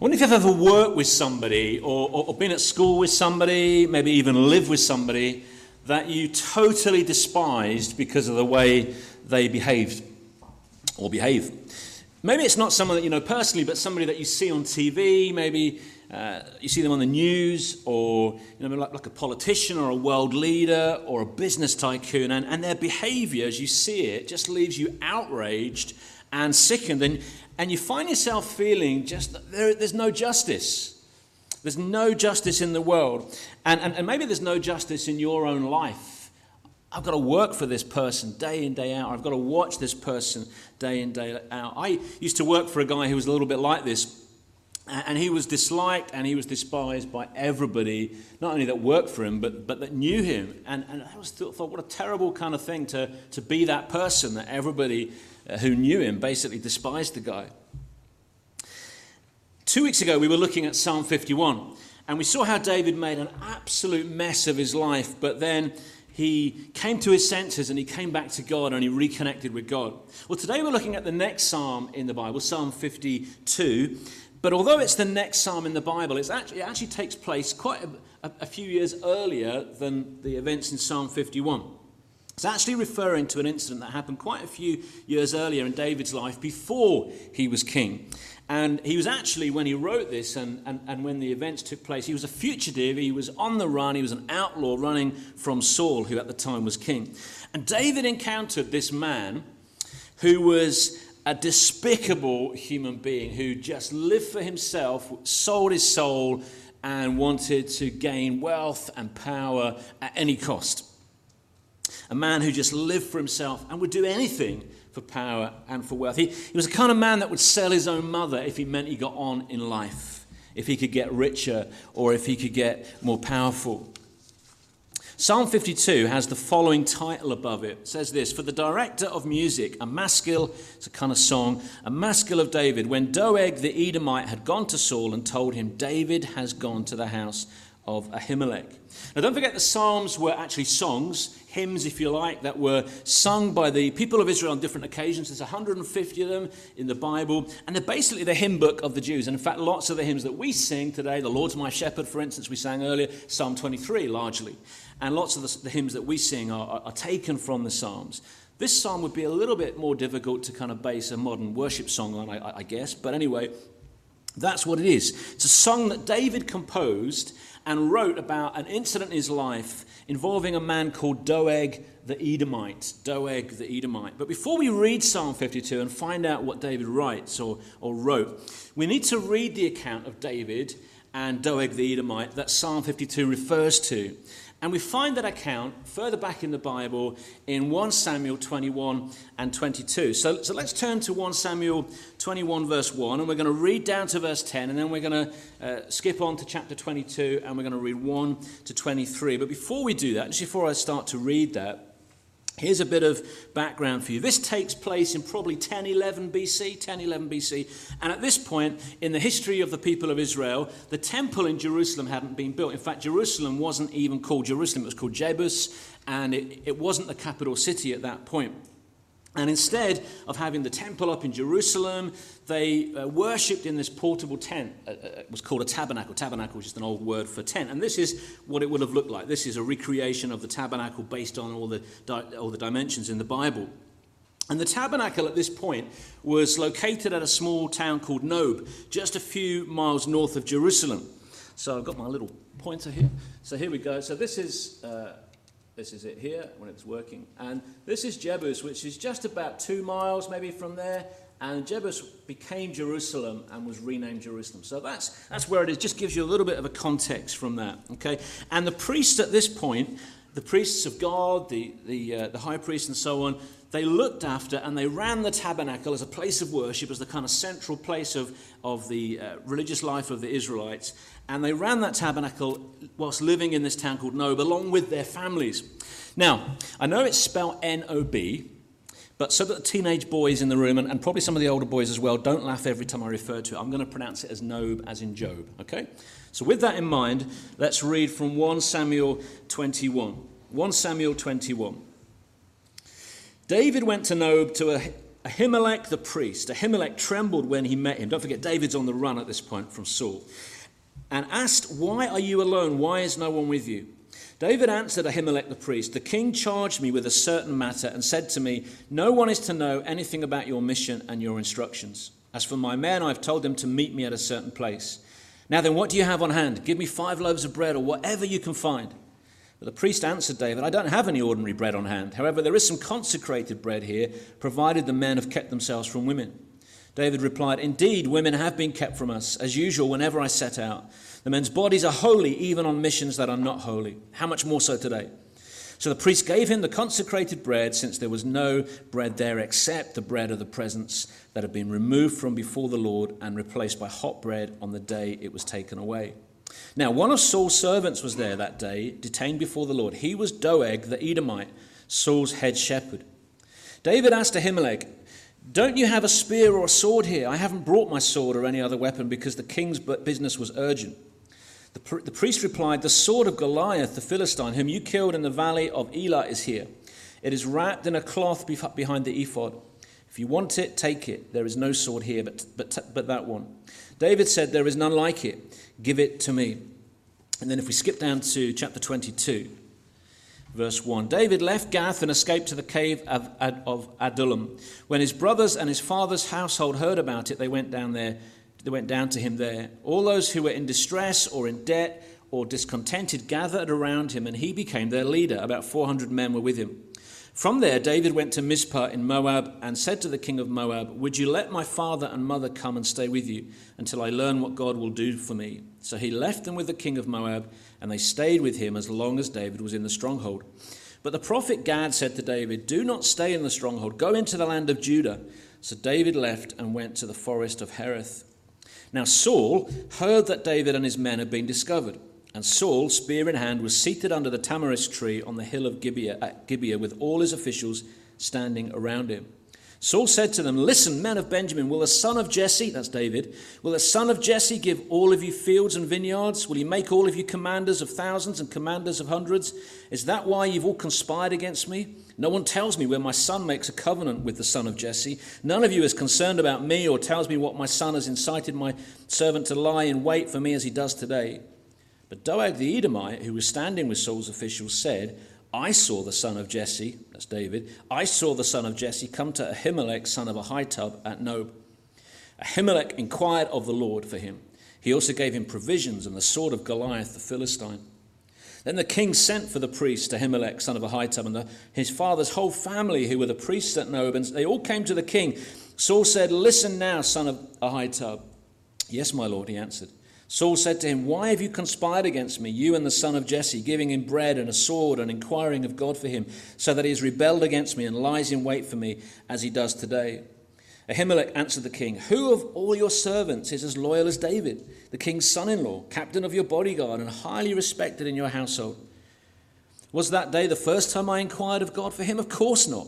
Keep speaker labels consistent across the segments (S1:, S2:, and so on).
S1: wonder if you've ever worked with somebody or, or, or been at school with somebody, maybe even lived with somebody that you totally despised because of the way they behaved or behave. Maybe it's not someone that you know personally, but somebody that you see on TV, maybe uh, you see them on the news, or you know, like, like, a politician or a world leader or a business tycoon, and, and their behavior, as you see it, just leaves you outraged and sickened. And, and you find yourself feeling just there, there's no justice. There's no justice in the world. And, and, and maybe there's no justice in your own life. I've got to work for this person day in, day out. I've got to watch this person day in, day out. I used to work for a guy who was a little bit like this. And he was disliked and he was despised by everybody, not only that worked for him, but, but that knew him. And, and I was thought, what a terrible kind of thing to, to be that person that everybody Uh, who knew him basically despised the guy. Two weeks ago, we were looking at Psalm 51, and we saw how David made an absolute mess of his life, but then he came to his senses and he came back to God and he reconnected with God. Well, today we're looking at the next psalm in the Bible, Psalm 52. But although it's the next psalm in the Bible, actually, it actually takes place quite a, a few years earlier than the events in Psalm 51. It's actually referring to an incident that happened quite a few years earlier in David's life before he was king. And he was actually, when he wrote this and, and, and when the events took place, he was a fugitive. He was on the run. He was an outlaw running from Saul, who at the time was king. And David encountered this man who was a despicable human being who just lived for himself, sold his soul, and wanted to gain wealth and power at any cost. A man who just lived for himself and would do anything for power and for wealth. He, he was the kind of man that would sell his own mother if he meant he got on in life, if he could get richer or if he could get more powerful. Psalm 52 has the following title above it. It says this For the director of music, a maskil, it's a kind of song, a maskil of David, when Doeg the Edomite had gone to Saul and told him, David has gone to the house of Ahimelech. Now, don't forget the Psalms were actually songs, hymns, if you like, that were sung by the people of Israel on different occasions. There's 150 of them in the Bible, and they're basically the hymn book of the Jews. And in fact, lots of the hymns that we sing today, The Lord's My Shepherd, for instance, we sang earlier, Psalm 23 largely. And lots of the, the hymns that we sing are, are, are taken from the Psalms. This psalm would be a little bit more difficult to kind of base a modern worship song on, I, I guess. But anyway, that's what it is. It's a song that David composed and wrote about an incident in his life involving a man called Doeg the Edomite. Doeg the Edomite. But before we read Psalm 52 and find out what David writes or, or wrote, we need to read the account of David and Doeg the Edomite that Psalm 52 refers to. And we find that account further back in the Bible in 1 Samuel 21 and 22. So, so let's turn to 1 Samuel 21, verse 1, and we're going to read down to verse 10, and then we're going to uh, skip on to chapter 22, and we're going to read 1 to 23. But before we do that, just before I start to read that, Here's a bit of background for you. This takes place in probably 1011 BC, 1011 BC. And at this point in the history of the people of Israel, the temple in Jerusalem hadn't been built. In fact, Jerusalem wasn't even called Jerusalem, it was called Jebus, and it, it wasn't the capital city at that point. And instead of having the temple up in Jerusalem, they uh, worshipped in this portable tent. Uh, uh, it was called a tabernacle. Tabernacle is just an old word for tent. And this is what it would have looked like. This is a recreation of the tabernacle based on all the, di- all the dimensions in the Bible. And the tabernacle at this point was located at a small town called Nob, just a few miles north of Jerusalem. So I've got my little pointer here. So here we go. So this is. Uh, this is it here when it's working. And this is Jebus, which is just about two miles maybe from there. And Jebus became Jerusalem and was renamed Jerusalem. So that's, that's where it is. Just gives you a little bit of a context from that. Okay? And the priests at this point, the priests of God, the, the, uh, the high priest, and so on, they looked after and they ran the tabernacle as a place of worship, as the kind of central place of, of the uh, religious life of the Israelites. And they ran that tabernacle whilst living in this town called Nob, along with their families. Now, I know it's spelled N O B, but so that the teenage boys in the room, and, and, probably some of the older boys as well, don't laugh every time I refer to it, I'm going to pronounce it as Nob, as in Job. Okay? So, with that in mind, let's read from 1 Samuel 21. 1 Samuel 21. David went to Nob to Ahimelech the priest, Ahimelech trembled when he met him. Don't forget, David's on the run at this point from Saul. And asked, Why are you alone? Why is no one with you? David answered Ahimelech the priest, The king charged me with a certain matter and said to me, No one is to know anything about your mission and your instructions. As for my men, I've told them to meet me at a certain place. Now then, what do you have on hand? Give me five loaves of bread or whatever you can find. The priest answered David, I don't have any ordinary bread on hand. However, there is some consecrated bread here, provided the men have kept themselves from women. David replied, Indeed, women have been kept from us, as usual, whenever I set out. The men's bodies are holy, even on missions that are not holy. How much more so today? So the priest gave him the consecrated bread, since there was no bread there except the bread of the presence that had been removed from before the Lord and replaced by hot bread on the day it was taken away. Now, one of Saul's servants was there that day, detained before the Lord. He was Doeg the Edomite, Saul's head shepherd. David asked Ahimelech, Don't you have a spear or a sword here? I haven't brought my sword or any other weapon because the king's business was urgent. The, the priest replied, The sword of Goliath the Philistine, whom you killed in the valley of Elah, is here. It is wrapped in a cloth behind the ephod. If you want it, take it. There is no sword here but, but, but that one. David said, There is none like it. Give it to me. And then if we skip down to chapter 22, verse 1 David left Gath and escaped to the cave of, of Adullam. When his brothers and his father's household heard about it, they went down there. They went down to him there. All those who were in distress or in debt or discontented gathered around him, and he became their leader. About 400 men were with him. From there, David went to Mizpah in Moab and said to the king of Moab, Would you let my father and mother come and stay with you until I learn what God will do for me? So he left them with the king of Moab, and they stayed with him as long as David was in the stronghold. But the prophet Gad said to David, Do not stay in the stronghold, go into the land of Judah. So David left and went to the forest of Hereth. Now Saul heard that David and his men had been discovered. And Saul, spear in hand, was seated under the tamarisk tree on the hill of Gibeah, at Gibeah with all his officials standing around him. Saul said to them, Listen, men of Benjamin, will the son of Jesse, that's David, will the son of Jesse give all of you fields and vineyards? Will he make all of you commanders of thousands and commanders of hundreds? Is that why you've all conspired against me? No one tells me where my son makes a covenant with the son of Jesse. None of you is concerned about me or tells me what my son has incited my servant to lie in wait for me as he does today. But Doeg the Edomite, who was standing with Saul's officials, said, I saw the son of Jesse, that's David, I saw the son of Jesse come to Ahimelech, son of Ahitub, at Nob. Ahimelech inquired of the Lord for him. He also gave him provisions and the sword of Goliath the Philistine. Then the king sent for the priest, Ahimelech, son of Ahitub, and the, his father's whole family, who were the priests at Nob, and they all came to the king. Saul said, Listen now, son of Ahitub. Yes, my lord, he answered. Saul said to him, Why have you conspired against me, you and the son of Jesse, giving him bread and a sword and inquiring of God for him, so that he has rebelled against me and lies in wait for me as he does today? Ahimelech answered the king, Who of all your servants is as loyal as David, the king's son in law, captain of your bodyguard, and highly respected in your household? Was that day the first time I inquired of God for him? Of course not.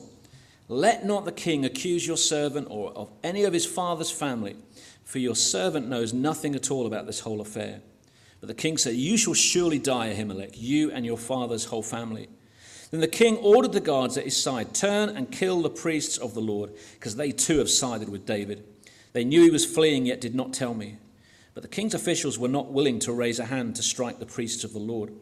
S1: Let not the king accuse your servant or of any of his father's family for your servant knows nothing at all about this whole affair. But the king said, You shall surely die, Ahimelech, you and your father's whole family. Then the king ordered the guards at his side, Turn and kill the priests of the Lord, because they too have sided with David. They knew he was fleeing, yet did not tell me. But the king's officials were not willing to raise a hand to strike the priests of the Lord.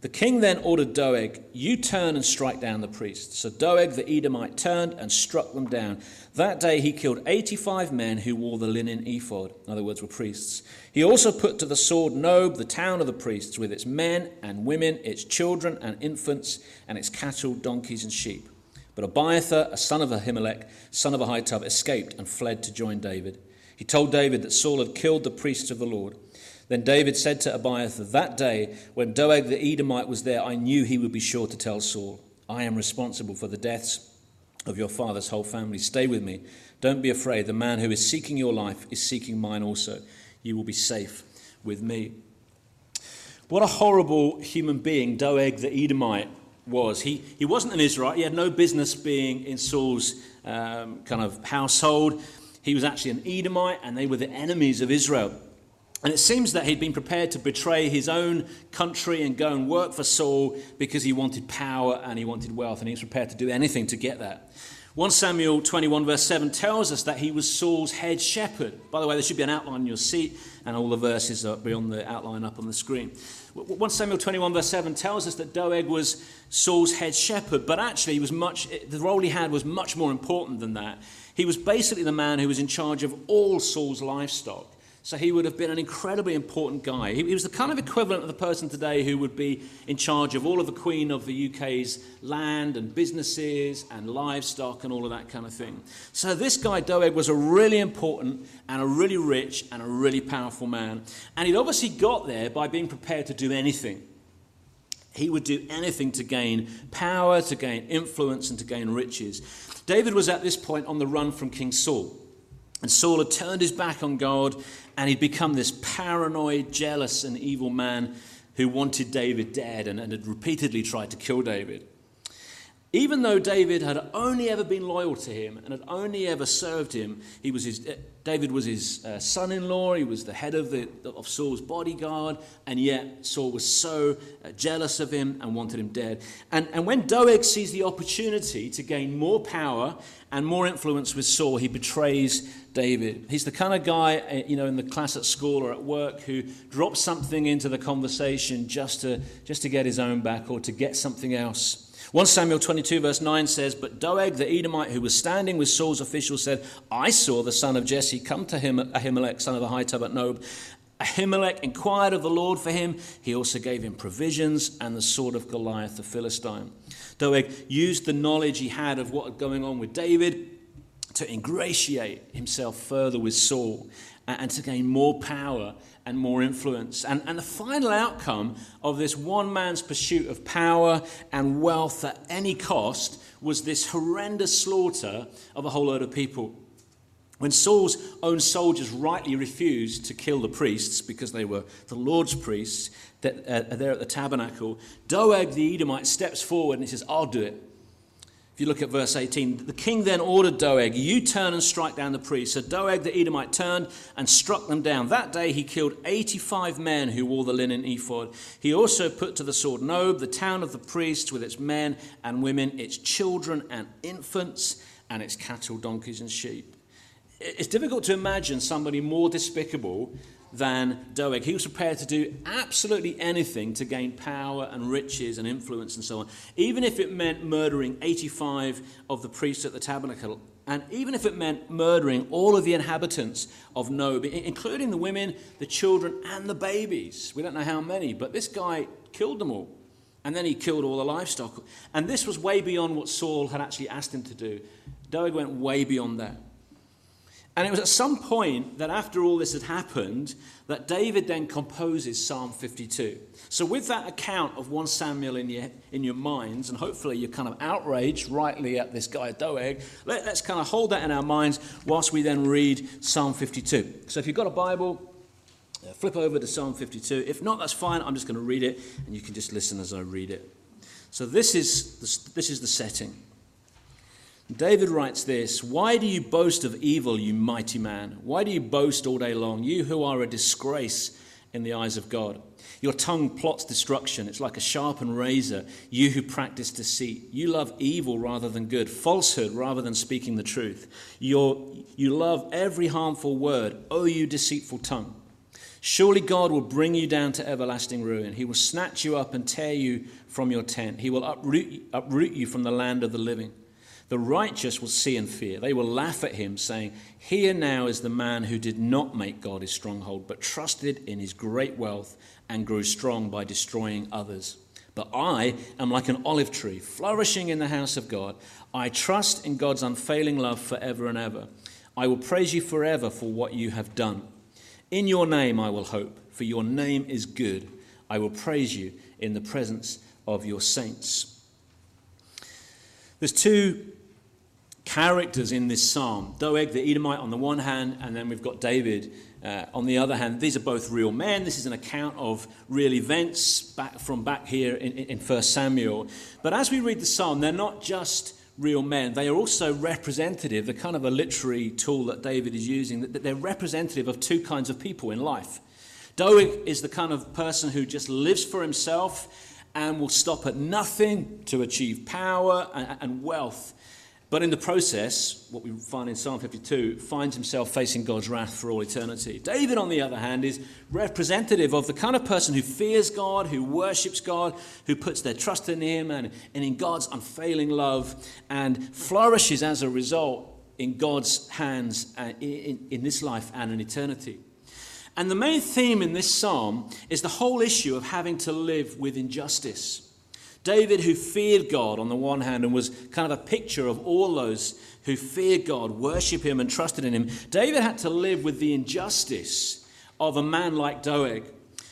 S1: The king then ordered Doeg, You turn and strike down the priests. So Doeg the Edomite turned and struck them down. That day he killed 85 men who wore the linen ephod, in other words, were priests. He also put to the sword Nob, the town of the priests, with its men and women, its children and infants, and its cattle, donkeys, and sheep. But Abiathar, a son of Ahimelech, son of Ahitub, escaped and fled to join David. He told David that Saul had killed the priests of the Lord. Then David said to Abiathar, That day, when Doeg the Edomite was there, I knew he would be sure to tell Saul, I am responsible for the deaths of your father's whole family. Stay with me. Don't be afraid. The man who is seeking your life is seeking mine also. You will be safe with me. What a horrible human being Doeg the Edomite was. He, he wasn't an Israelite. He had no business being in Saul's um, kind of household. He was actually an Edomite, and they were the enemies of Israel. And it seems that he'd been prepared to betray his own country and go and work for Saul because he wanted power and he wanted wealth, and he was prepared to do anything to get that. 1 Samuel 21, verse 7 tells us that he was Saul's head shepherd. By the way, there should be an outline in your seat, and all the verses are beyond the outline up on the screen. 1 Samuel 21, verse 7 tells us that Doeg was Saul's head shepherd, but actually, he was much, the role he had was much more important than that. He was basically the man who was in charge of all Saul's livestock. So he would have been an incredibly important guy. He, was the kind of equivalent of the person today who would be in charge of all of the Queen of the UK's land and businesses and livestock and all of that kind of thing. So this guy, Doeg, was a really important and a really rich and a really powerful man. And he'd obviously got there by being prepared to do anything. He would do anything to gain power, to gain influence, and to gain riches. David was at this point on the run from King Saul. And Saul had turned his back on God and he'd become this paranoid, jealous, and evil man who wanted David dead and, and had repeatedly tried to kill David. Even though David had only ever been loyal to him and had only ever served him, he was his, David was his uh, son in law, he was the head of, the, of Saul's bodyguard, and yet Saul was so uh, jealous of him and wanted him dead. And, and when Doeg sees the opportunity to gain more power and more influence with Saul, he betrays David. He's the kind of guy, you know, in the class at school or at work who drops something into the conversation just to, just to get his own back or to get something else. 1 Samuel 22, verse 9 says, But Doeg the Edomite, who was standing with Saul's officials, said, I saw the son of Jesse come to him, Ahimelech, son of Ahitub at Nob. Ahimelech inquired of the Lord for him. He also gave him provisions and the sword of Goliath the Philistine. Doeg used the knowledge he had of what was going on with David to ingratiate himself further with Saul and to gain more power and more influence. And, and the final outcome of this one man's pursuit of power and wealth at any cost was this horrendous slaughter of a whole load of people. When Saul's own soldiers rightly refused to kill the priests because they were the Lord's priests that uh, there at the tabernacle, Doeg the Edomite steps forward and he says, I'll do it. If you look at verse 18, the king then ordered Doeg, You turn and strike down the priests. So Doeg the Edomite turned and struck them down. That day he killed 85 men who wore the linen ephod. He also put to the sword Nob, the town of the priests, with its men and women, its children and infants, and its cattle, donkeys, and sheep. It's difficult to imagine somebody more despicable than Doeg. He was prepared to do absolutely anything to gain power and riches and influence and so on, even if it meant murdering 85 of the priests at the tabernacle, and even if it meant murdering all of the inhabitants of Nob, including the women, the children, and the babies. We don't know how many, but this guy killed them all. And then he killed all the livestock. And this was way beyond what Saul had actually asked him to do. Doeg went way beyond that. And it was at some point that after all this had happened, that David then composes Psalm 52. So, with that account of 1 Samuel in your, in your minds, and hopefully you're kind of outraged rightly at this guy Doeg, let, us kind of hold that in our minds whilst we then read Psalm 52. So, if you've got a Bible, uh, flip over to Psalm 52. If not, that's fine. I'm just going to read it, and you can just listen as I read it. So, this is the, this is the setting. David writes this Why do you boast of evil, you mighty man? Why do you boast all day long, you who are a disgrace in the eyes of God? Your tongue plots destruction. It's like a sharpened razor. You who practice deceit. You love evil rather than good, falsehood rather than speaking the truth. You're, you love every harmful word. Oh, you deceitful tongue. Surely God will bring you down to everlasting ruin. He will snatch you up and tear you from your tent. He will uproot, uproot you from the land of the living. The righteous will see and fear. They will laugh at him, saying, Here now is the man who did not make God his stronghold, but trusted in his great wealth and grew strong by destroying others. But I am like an olive tree, flourishing in the house of God. I trust in God's unfailing love forever and ever. I will praise you forever for what you have done. In your name I will hope, for your name is good. I will praise you in the presence of your saints. There's two characters in this psalm Doeg, the Edomite, on the one hand, and then we've got David uh, on the other hand. These are both real men. This is an account of real events back from back here in, in 1 Samuel. But as we read the psalm, they're not just real men, they are also representative, the kind of a literary tool that David is using, that they're representative of two kinds of people in life. Doeg is the kind of person who just lives for himself and will stop at nothing to achieve power and, and wealth But in the process, what we find in Psalm 52 finds himself facing God's wrath for all eternity. David, on the other hand, is representative of the kind of person who fears God, who worships God, who puts their trust in Him and, and in God's unfailing love, and flourishes as a result in God's hands uh, in, in this life and in eternity. And the main theme in this psalm is the whole issue of having to live with injustice. David, who feared God on the one hand and was kind of a picture of all those who feared God, worship Him, and trusted in Him, David had to live with the injustice of a man like Doeg,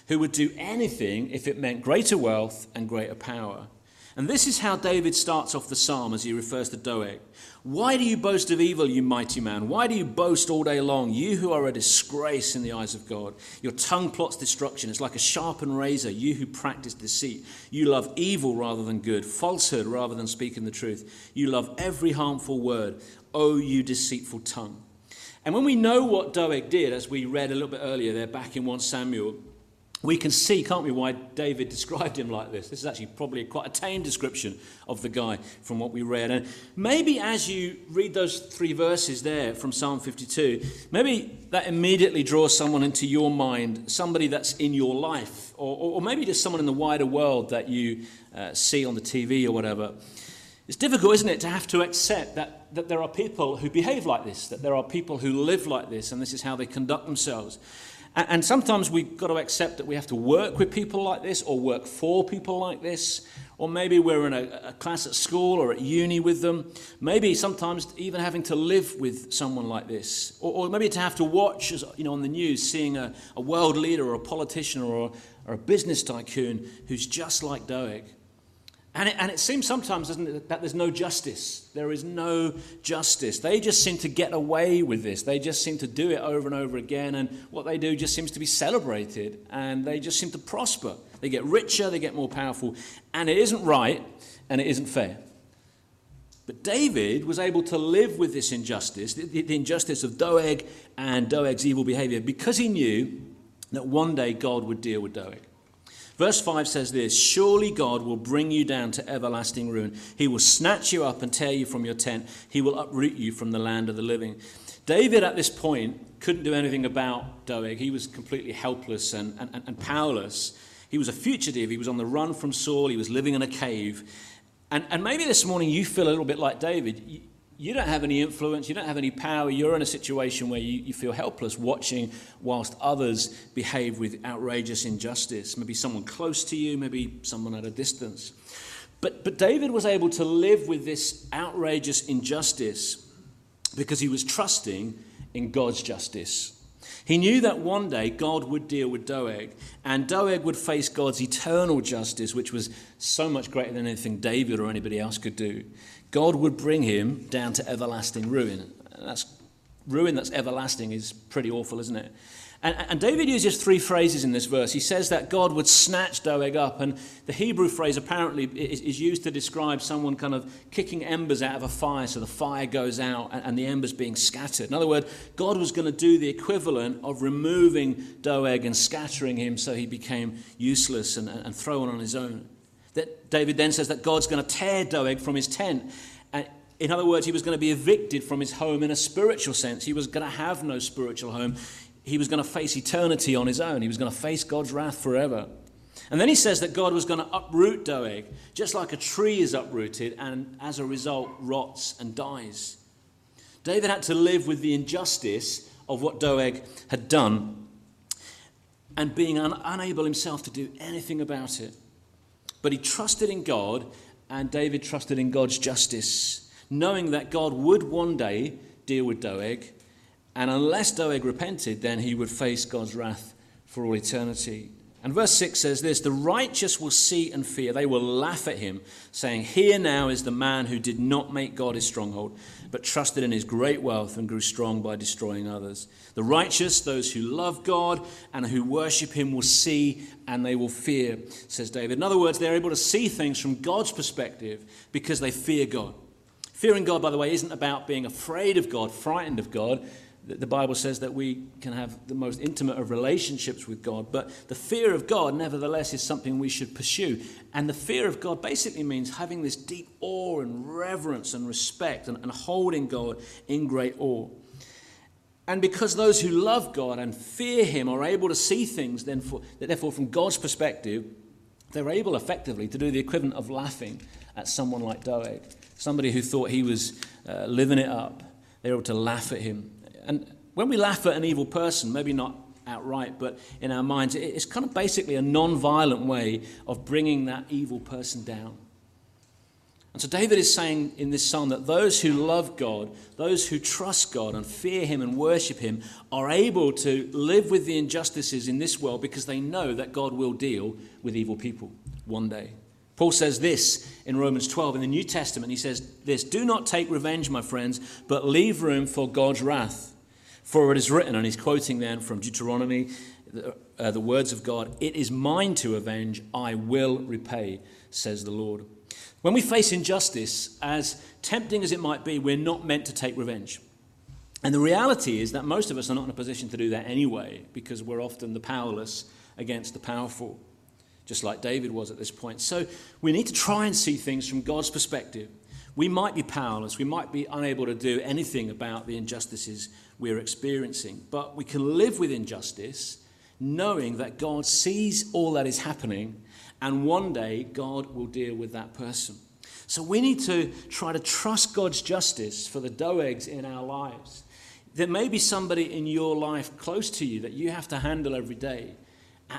S1: who would do anything if it meant greater wealth and greater power. And this is how David starts off the psalm as he refers to Doeg. Why do you boast of evil, you mighty man? Why do you boast all day long, you who are a disgrace in the eyes of God? Your tongue plots destruction. It's like a sharpened razor, you who practice deceit. You love evil rather than good, falsehood rather than speaking the truth. You love every harmful word. Oh, you deceitful tongue. And when we know what Doeg did, as we read a little bit earlier there back in 1 Samuel, we can see, can't we, why David described him like this. This is actually probably quite a tame description of the guy from what we read. And maybe as you read those three verses there from Psalm 52, maybe that immediately draws someone into your mind, somebody that's in your life, or, or maybe just someone in the wider world that you uh, see on the TV or whatever. It's difficult, isn't it, to have to accept that, that there are people who behave like this, that there are people who live like this, and this is how they conduct themselves. And sometimes we've got to accept that we have to work with people like this or work for people like this. Or maybe we're in a, a, class at school or at uni with them. Maybe sometimes even having to live with someone like this. Or, or maybe to have to watch, you know, on the news, seeing a, a world leader or a politician or, or a business tycoon who's just like Doeg. And it, and it seems sometimes, doesn't it, that there's no justice. There is no justice. They just seem to get away with this. They just seem to do it over and over again. And what they do just seems to be celebrated. And they just seem to prosper. They get richer, they get more powerful. And it isn't right and it isn't fair. But David was able to live with this injustice, the, the injustice of Doeg and Doeg's evil behavior, because he knew that one day God would deal with Doeg. Verse 5 says this Surely God will bring you down to everlasting ruin. He will snatch you up and tear you from your tent. He will uproot you from the land of the living. David, at this point, couldn't do anything about Doeg. He was completely helpless and, and, and powerless. He was a fugitive. He was on the run from Saul. He was living in a cave. And, and maybe this morning you feel a little bit like David you don't have any influence, you don't have any power, you're in a situation where you, you feel helpless watching whilst others behave with outrageous injustice. Maybe someone close to you, maybe someone at a distance. But, but David was able to live with this outrageous injustice because he was trusting in God's justice. He knew that one day God would deal with Doeg, and Doeg would face God's eternal justice, which was so much greater than anything David or anybody else could do. God would bring him down to everlasting ruin. That's ruin that's everlasting is pretty awful, isn't it? And, and, David uses three phrases in this verse. He says that God would snatch Doeg up, and the Hebrew phrase apparently is, is used to describe someone kind of kicking embers out of a fire so the fire goes out and, and the embers being scattered. In other words, God was going to do the equivalent of removing Doeg and scattering him so he became useless and, and thrown on his own. That David then says that God's going to tear Doeg from his tent. In other words, he was going to be evicted from his home in a spiritual sense. He was going to have no spiritual home. He was going to face eternity on his own. He was going to face God's wrath forever. And then he says that God was going to uproot Doeg, just like a tree is uprooted and as a result rots and dies. David had to live with the injustice of what Doeg had done and being un- unable himself to do anything about it. But he trusted in God, and David trusted in God's justice, knowing that God would one day deal with Doeg, and unless Doeg repented, then he would face God's wrath for all eternity. And verse 6 says this The righteous will see and fear. They will laugh at him, saying, Here now is the man who did not make God his stronghold, but trusted in his great wealth and grew strong by destroying others. The righteous, those who love God and who worship him, will see and they will fear, says David. In other words, they're able to see things from God's perspective because they fear God. Fearing God, by the way, isn't about being afraid of God, frightened of God. The Bible says that we can have the most intimate of relationships with God, but the fear of God, nevertheless, is something we should pursue. And the fear of God basically means having this deep awe and reverence and respect and, and holding God in great awe. And because those who love God and fear Him are able to see things, then for, therefore, from God's perspective, they're able effectively to do the equivalent of laughing at someone like Doeg, somebody who thought he was uh, living it up. They're able to laugh at him and when we laugh at an evil person, maybe not outright, but in our minds, it's kind of basically a non violent way of bringing that evil person down. And so David is saying in this psalm that those who love God, those who trust God and fear Him and worship Him, are able to live with the injustices in this world because they know that God will deal with evil people one day. Paul says this in Romans 12 in the New Testament. He says this Do not take revenge, my friends, but leave room for God's wrath. For it is written, and he's quoting then from Deuteronomy, uh, the words of God, It is mine to avenge, I will repay, says the Lord. When we face injustice, as tempting as it might be, we're not meant to take revenge. And the reality is that most of us are not in a position to do that anyway, because we're often the powerless against the powerful, just like David was at this point. So we need to try and see things from God's perspective. We might be powerless, we might be unable to do anything about the injustices we're experiencing. But we can live with injustice knowing that God sees all that is happening and one day God will deal with that person. So we need to try to trust God's justice for the Doegs in our lives. There may be somebody in your life close to you that you have to handle every day.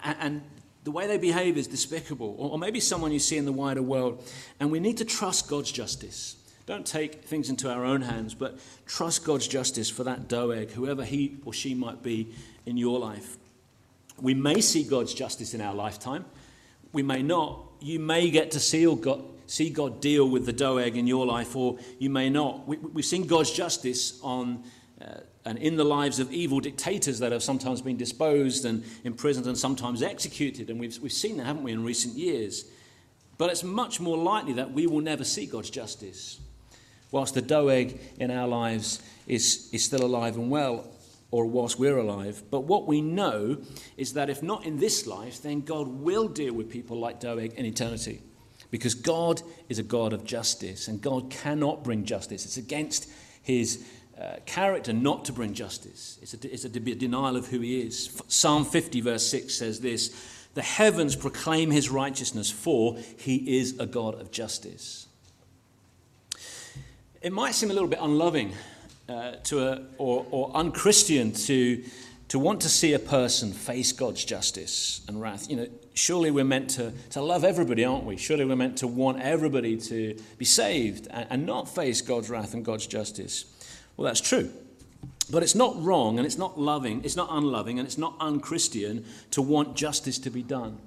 S1: And the way they behave is despicable. Or maybe someone you see in the wider world. And we need to trust God's justice. Don't take things into our own hands, but trust God's justice for that Doeg, whoever he or she might be in your life. We may see God's justice in our lifetime. We may not. You may get to see God, see God deal with the Doeg in your life, or you may not. We, have seen God's justice on uh, and in the lives of evil dictators that have sometimes been disposed and imprisoned and sometimes executed. And we've, we've seen that, haven't we, in recent years. But it's much more likely that we will never see God's justice whilst the Doeg in our lives is, is still alive and well, or whilst we're alive. But what we know is that if not in this life, then God will deal with people like Doeg in eternity. Because God is a God of justice, and God cannot bring justice. It's against his uh, character not to bring justice, it's a, it's a denial of who he is. Psalm 50, verse 6 says this The heavens proclaim his righteousness, for he is a God of justice. It might seem a little bit unloving uh, to a, or, or unchristian to, to want to see a person face God's justice and wrath. You know, surely we're meant to, to love everybody, aren't we? Surely we're meant to want everybody to be saved and, and not face God's wrath and God's justice. Well, that's true. But it's not wrong and it's not loving, it's not unloving and it's not unchristian to want justice to be done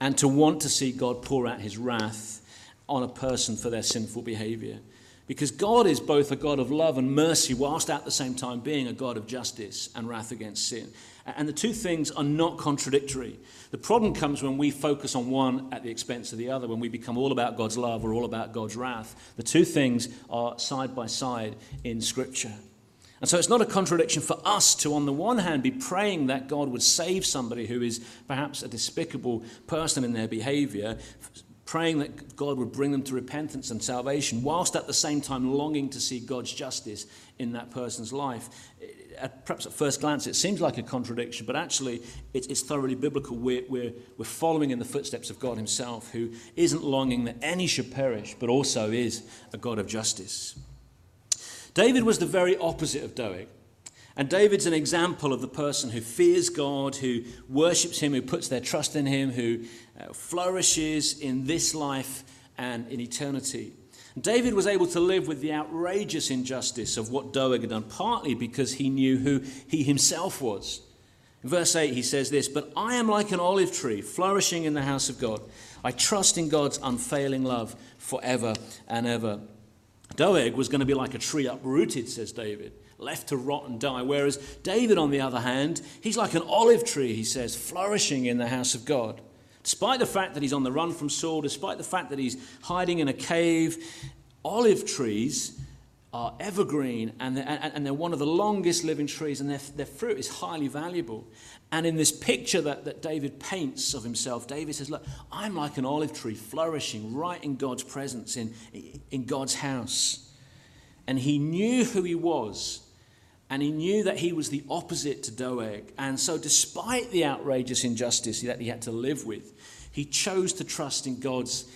S1: and to want to see God pour out his wrath on a person for their sinful behavior. Because God is both a God of love and mercy, whilst at the same time being a God of justice and wrath against sin. And the two things are not contradictory. The problem comes when we focus on one at the expense of the other, when we become all about God's love or all about God's wrath. The two things are side by side in Scripture. And so it's not a contradiction for us to, on the one hand, be praying that God would save somebody who is perhaps a despicable person in their behavior, praying that God would bring them to repentance and salvation, whilst at the same time longing to see God's justice in that person's life. At, perhaps at first glance, it seems like a contradiction, but actually, it, it's thoroughly biblical. We're, we're, we're following in the footsteps of God Himself, who isn't longing that any should perish, but also is a God of justice. David was the very opposite of Doeg. And David's an example of the person who fears God, who worships Him, who puts their trust in Him, who uh, flourishes in this life and in eternity. David was able to live with the outrageous injustice of what Doeg had done, partly because he knew who he himself was. In verse 8, he says this But I am like an olive tree flourishing in the house of God. I trust in God's unfailing love forever and ever. Doeg was going to be like a tree uprooted, says David left to rot and die. Whereas David, on the other hand, he's like an olive tree, he says, flourishing in the house of God. Despite the fact that he's on the run from Saul, despite the fact that he's hiding in a cave, olive trees are evergreen and they're, and, they're one of the longest living trees, and their, their fruit is highly valuable. And in this picture that, that David paints of himself, David says, Look, I'm like an olive tree flourishing right in God's presence, in, in God's house. And he knew who he was, and he knew that he was the opposite to Doeg. And so, despite the outrageous injustice that he had to live with, he chose to trust in God's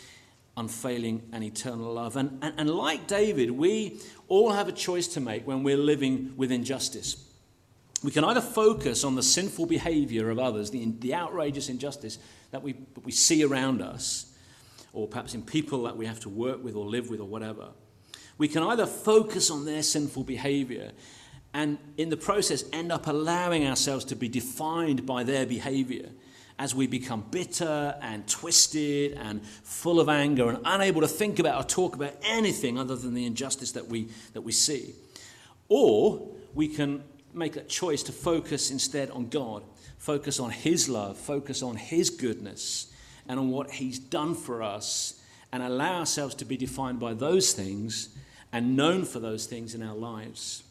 S1: unfailing and eternal love. And, and, and like David, we all have a choice to make when we're living with injustice. We can either focus on the sinful behavior of others, the, the outrageous injustice that we, that we see around us, or perhaps in people that we have to work with or live with or whatever. We can either focus on their sinful behavior and in the process end up allowing ourselves to be defined by their behavior as we become bitter and twisted and full of anger and unable to think about or talk about anything other than the injustice that we, that we see. Or we can make a choice to focus instead on God, focus on His love, focus on His goodness, and on what He's done for us, and allow ourselves to be defined by those things and known for those things in our lives.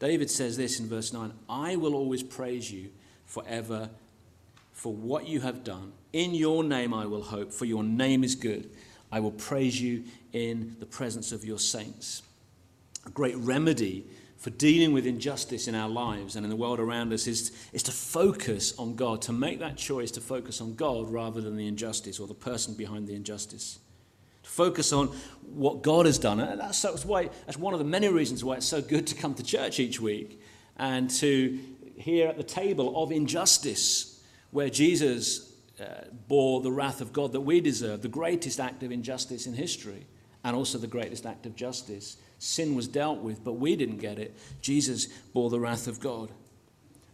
S1: David says this in verse 9 I will always praise you forever for what you have done. In your name I will hope, for your name is good. I will praise you in the presence of your saints. A great remedy for dealing with injustice in our lives and in the world around us is, is to focus on God, to make that choice to focus on God rather than the injustice or the person behind the injustice. Focus on what God has done. And that's, that's, why, that's one of the many reasons why it's so good to come to church each week and to hear at the table of injustice where Jesus uh, bore the wrath of God that we deserve, the greatest act of injustice in history, and also the greatest act of justice. Sin was dealt with, but we didn't get it. Jesus bore the wrath of God.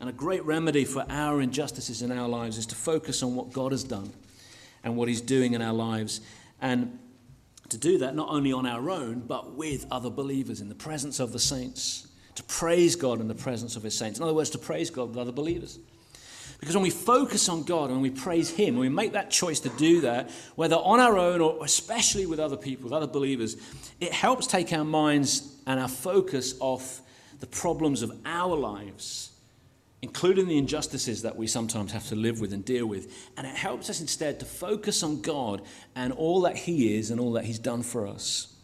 S1: And a great remedy for our injustices in our lives is to focus on what God has done and what He's doing in our lives. And to do that not only on our own, but with other believers in the presence of the saints. To praise God in the presence of His saints. In other words, to praise God with other believers. Because when we focus on God and we praise Him, when we make that choice to do that, whether on our own or especially with other people, with other believers, it helps take our minds and our focus off the problems of our lives, including the injustices that we sometimes have to live with and deal with. And it helps us instead to focus on God and all that He is and all that He's done for us.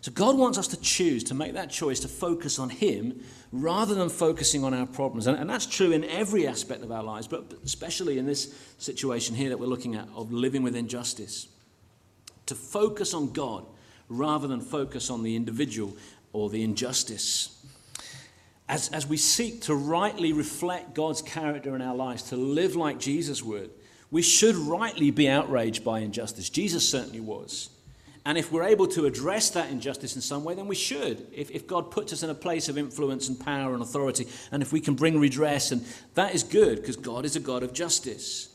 S1: So God wants us to choose to make that choice to focus on Him rather than focusing on our problems. And, and, that's true in every aspect of our lives, but especially in this situation here that we're looking at of living with injustice. To focus on God rather than focus on the individual or the injustice. As, as we seek to rightly reflect God's character in our lives, to live like Jesus would, we should rightly be outraged by injustice. Jesus certainly was. And if we're able to address that injustice in some way, then we should. If, if God puts us in a place of influence and power and authority, and if we can bring redress, and that is good because God is a God of justice.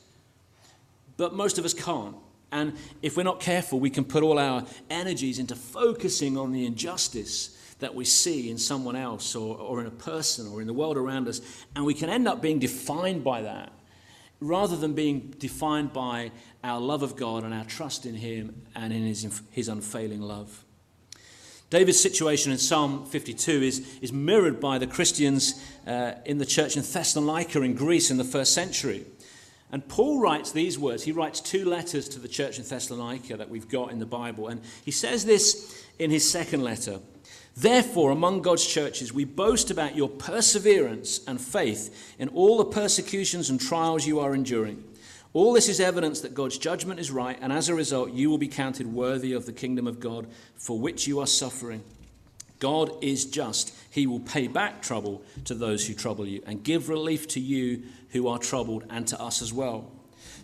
S1: But most of us can't. And if we're not careful, we can put all our energies into focusing on the injustice that we see in someone else or, or in a person or in the world around us. And we can end up being defined by that rather than being defined by our love of God and our trust in Him and in His, his unfailing love. David's situation in Psalm 52 is, is mirrored by the Christians uh, in the church in Thessalonica in Greece in the first century. And Paul writes these words. He writes two letters to the church in Thessalonica that we've got in the Bible. And he says this in his second letter Therefore, among God's churches, we boast about your perseverance and faith in all the persecutions and trials you are enduring. All this is evidence that God's judgment is right, and as a result, you will be counted worthy of the kingdom of God for which you are suffering. God is just. He will pay back trouble to those who trouble you and give relief to you who are troubled and to us as well.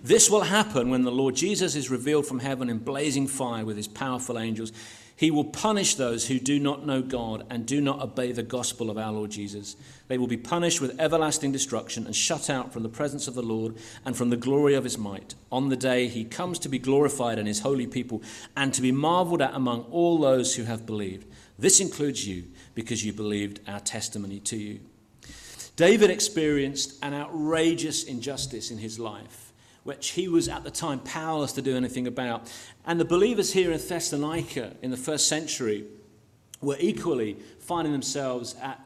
S1: This will happen when the Lord Jesus is revealed from heaven in blazing fire with his powerful angels. He will punish those who do not know God and do not obey the gospel of our Lord Jesus. They will be punished with everlasting destruction and shut out from the presence of the Lord and from the glory of his might on the day he comes to be glorified in his holy people and to be marveled at among all those who have believed. This includes you because you believed our testimony to you. David experienced an outrageous injustice in his life which he was at the time powerless to do anything about. And the believers here in Thessalonica in the first century were equally finding themselves at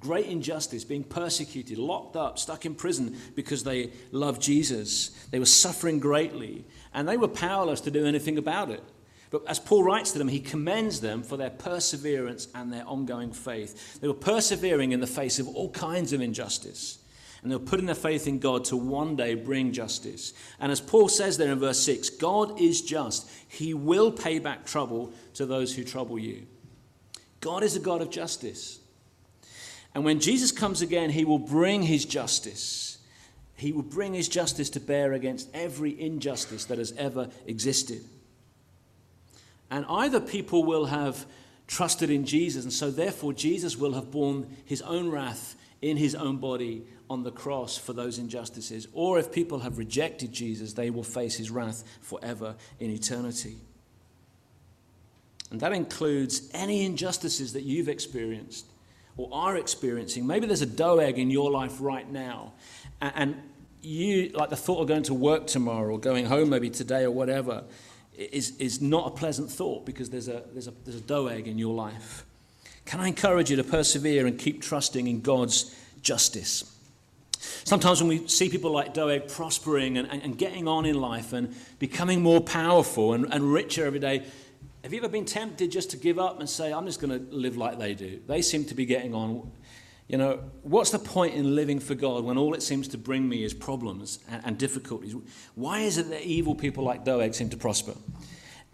S1: great injustice, being persecuted, locked up, stuck in prison because they loved Jesus. They were suffering greatly, and they were powerless to do anything about it. But as Paul writes to them, he commends them for their perseverance and their ongoing faith. They were persevering in the face of all kinds of injustice. And they were putting their faith in God to one day bring justice. And as Paul says there in verse 6, God is just. He will pay back trouble to those who trouble you. God is a God of justice. And when Jesus comes again, he will bring his justice. He will bring his justice to bear against every injustice that has ever existed. And either people will have trusted in Jesus, and so therefore Jesus will have borne his own wrath in his own body on the cross for those injustices, or if people have rejected Jesus, they will face his wrath forever in eternity. And that includes any injustices that you've experienced or are experiencing. Maybe there's a Doeg in your life right now, and you, like the thought of going to work tomorrow or going home maybe today or whatever, is, is not a pleasant thought because there's a, there's, a, there's a Doeg in your life. Can I encourage you to persevere and keep trusting in God's justice? Sometimes when we see people like Doeg prospering and, and, and getting on in life and becoming more powerful and, and richer every day, have you ever been tempted just to give up and say, I'm just going to live like they do? They seem to be getting on. You know, what's the point in living for God when all it seems to bring me is problems and, and difficulties? Why is it that evil people like Doeg seem to prosper?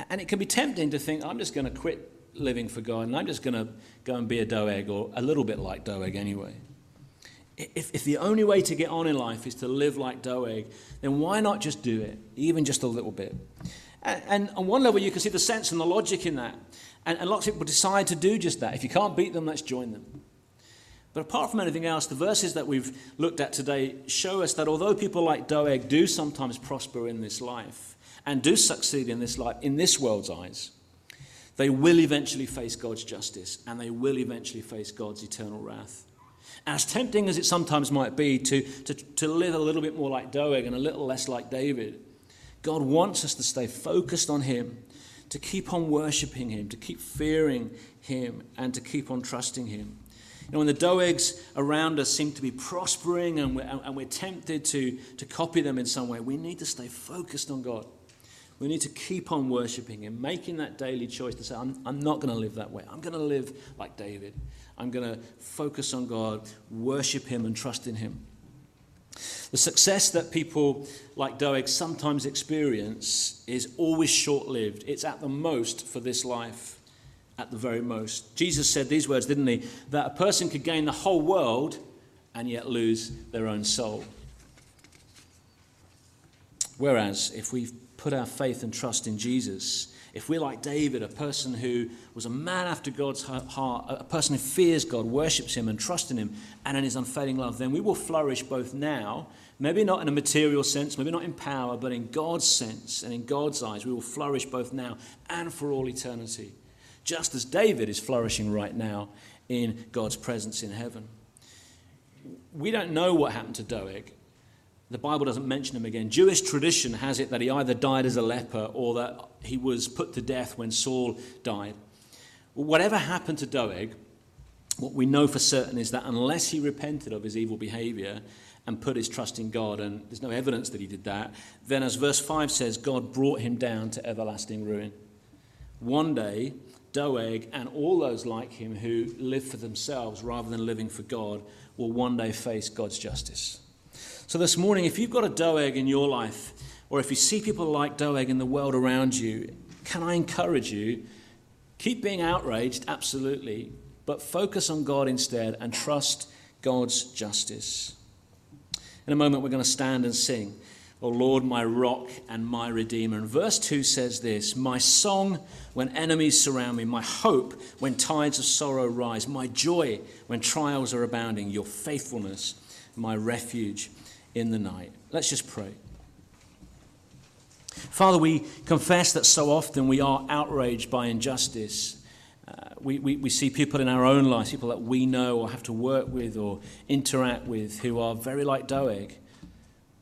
S1: And it can be tempting to think, I'm just going to quit living for God and I'm just going to go and be a Doeg or a little bit like Doeg anyway. If, if the only way to get on in life is to live like Doeg, then why not just do it, even just a little bit? And, and on one level, you can see the sense and the logic in that. And, and lots of people decide to do just that. If you can't beat them, let's join them. But apart from anything else, the verses that we've looked at today show us that although people like Doeg do sometimes prosper in this life and do succeed in this life, in this world's eyes, they will eventually face God's justice and they will eventually face God's eternal wrath. As tempting as it sometimes might be to, to, to live a little bit more like Doeg and a little less like David, God wants us to stay focused on Him, to keep on worshiping Him, to keep fearing Him, and to keep on trusting Him. You know, when the Doegs around us seem to be prospering and we're, and we're tempted to, to copy them in some way, we need to stay focused on God. We need to keep on worshiping Him, making that daily choice to say, I'm, I'm not going to live that way. I'm going to live like David. I'm going to focus on God, worship Him, and trust in Him. The success that people like Doeg sometimes experience is always short lived. It's at the most for this life, at the very most. Jesus said these words, didn't he? That a person could gain the whole world and yet lose their own soul. Whereas, if we put our faith and trust in Jesus, if we're like David, a person who was a man after God's heart, a person who fears God, worships Him, and trusts in Him, and in His unfailing love, then we will flourish both now, maybe not in a material sense, maybe not in power, but in God's sense and in God's eyes. We will flourish both now and for all eternity, just as David is flourishing right now in God's presence in heaven. We don't know what happened to Doeg. The Bible doesn't mention him again. Jewish tradition has it that he either died as a leper or that he was put to death when Saul died. whatever happened to Doeg, what we know for certain is that unless he repented of his evil behavior and put his trust in God, and there's no evidence that he did that, then as verse 5 says, God brought him down to everlasting ruin. One day, Doeg and all those like him who live for themselves rather than living for God will one day face God's justice. So, this morning, if you've got a Doeg in your life, or if you see people like Doeg in the world around you, can I encourage you? Keep being outraged, absolutely, but focus on God instead and trust God's justice. In a moment, we're going to stand and sing, O Lord, my rock and my redeemer. And verse 2 says this My song when enemies surround me, my hope when tides of sorrow rise, my joy when trials are abounding, your faithfulness, my refuge in the night. Let's just pray. Father, we confess that so often we are outraged by injustice. Uh, we, we, we see people in our own lives, people that we know or have to work with or interact with, who are very like Doeg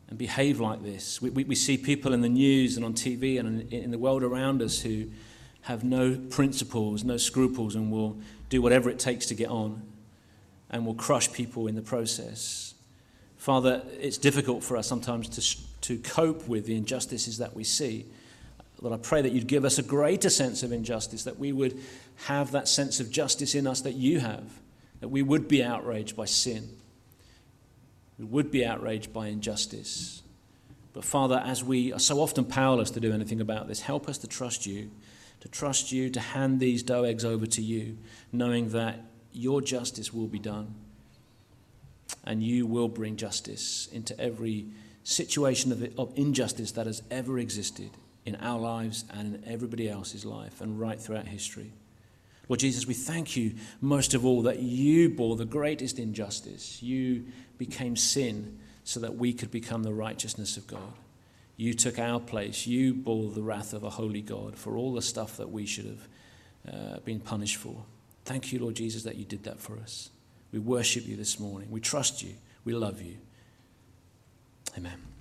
S1: and behave like this. We, we, we see people in the news and on TV and in, in the world around us who, have no principles, no scruples, and will do whatever it takes to get on and will crush people in the process. Father, it's difficult for us sometimes to, to cope with the injustices that we see. Lord, I pray that you'd give us a greater sense of injustice, that we would have that sense of justice in us that you have, that we would be outraged by sin, we would be outraged by injustice. But Father, as we are so often powerless to do anything about this, help us to trust you, to trust you, to hand these Doegs over to you, knowing that your justice will be done and you will bring justice into every situation of, of injustice that has ever existed in our lives and in everybody else's life and right throughout history. Lord Jesus, we thank you most of all that you bore the greatest injustice. You became sin so that we could become the righteousness of God. You took our place. You bore the wrath of a holy God for all the stuff that we should have uh, been punished for. Thank you, Lord Jesus, that you did that for us. We worship you this morning. We trust you. We love you. Amen.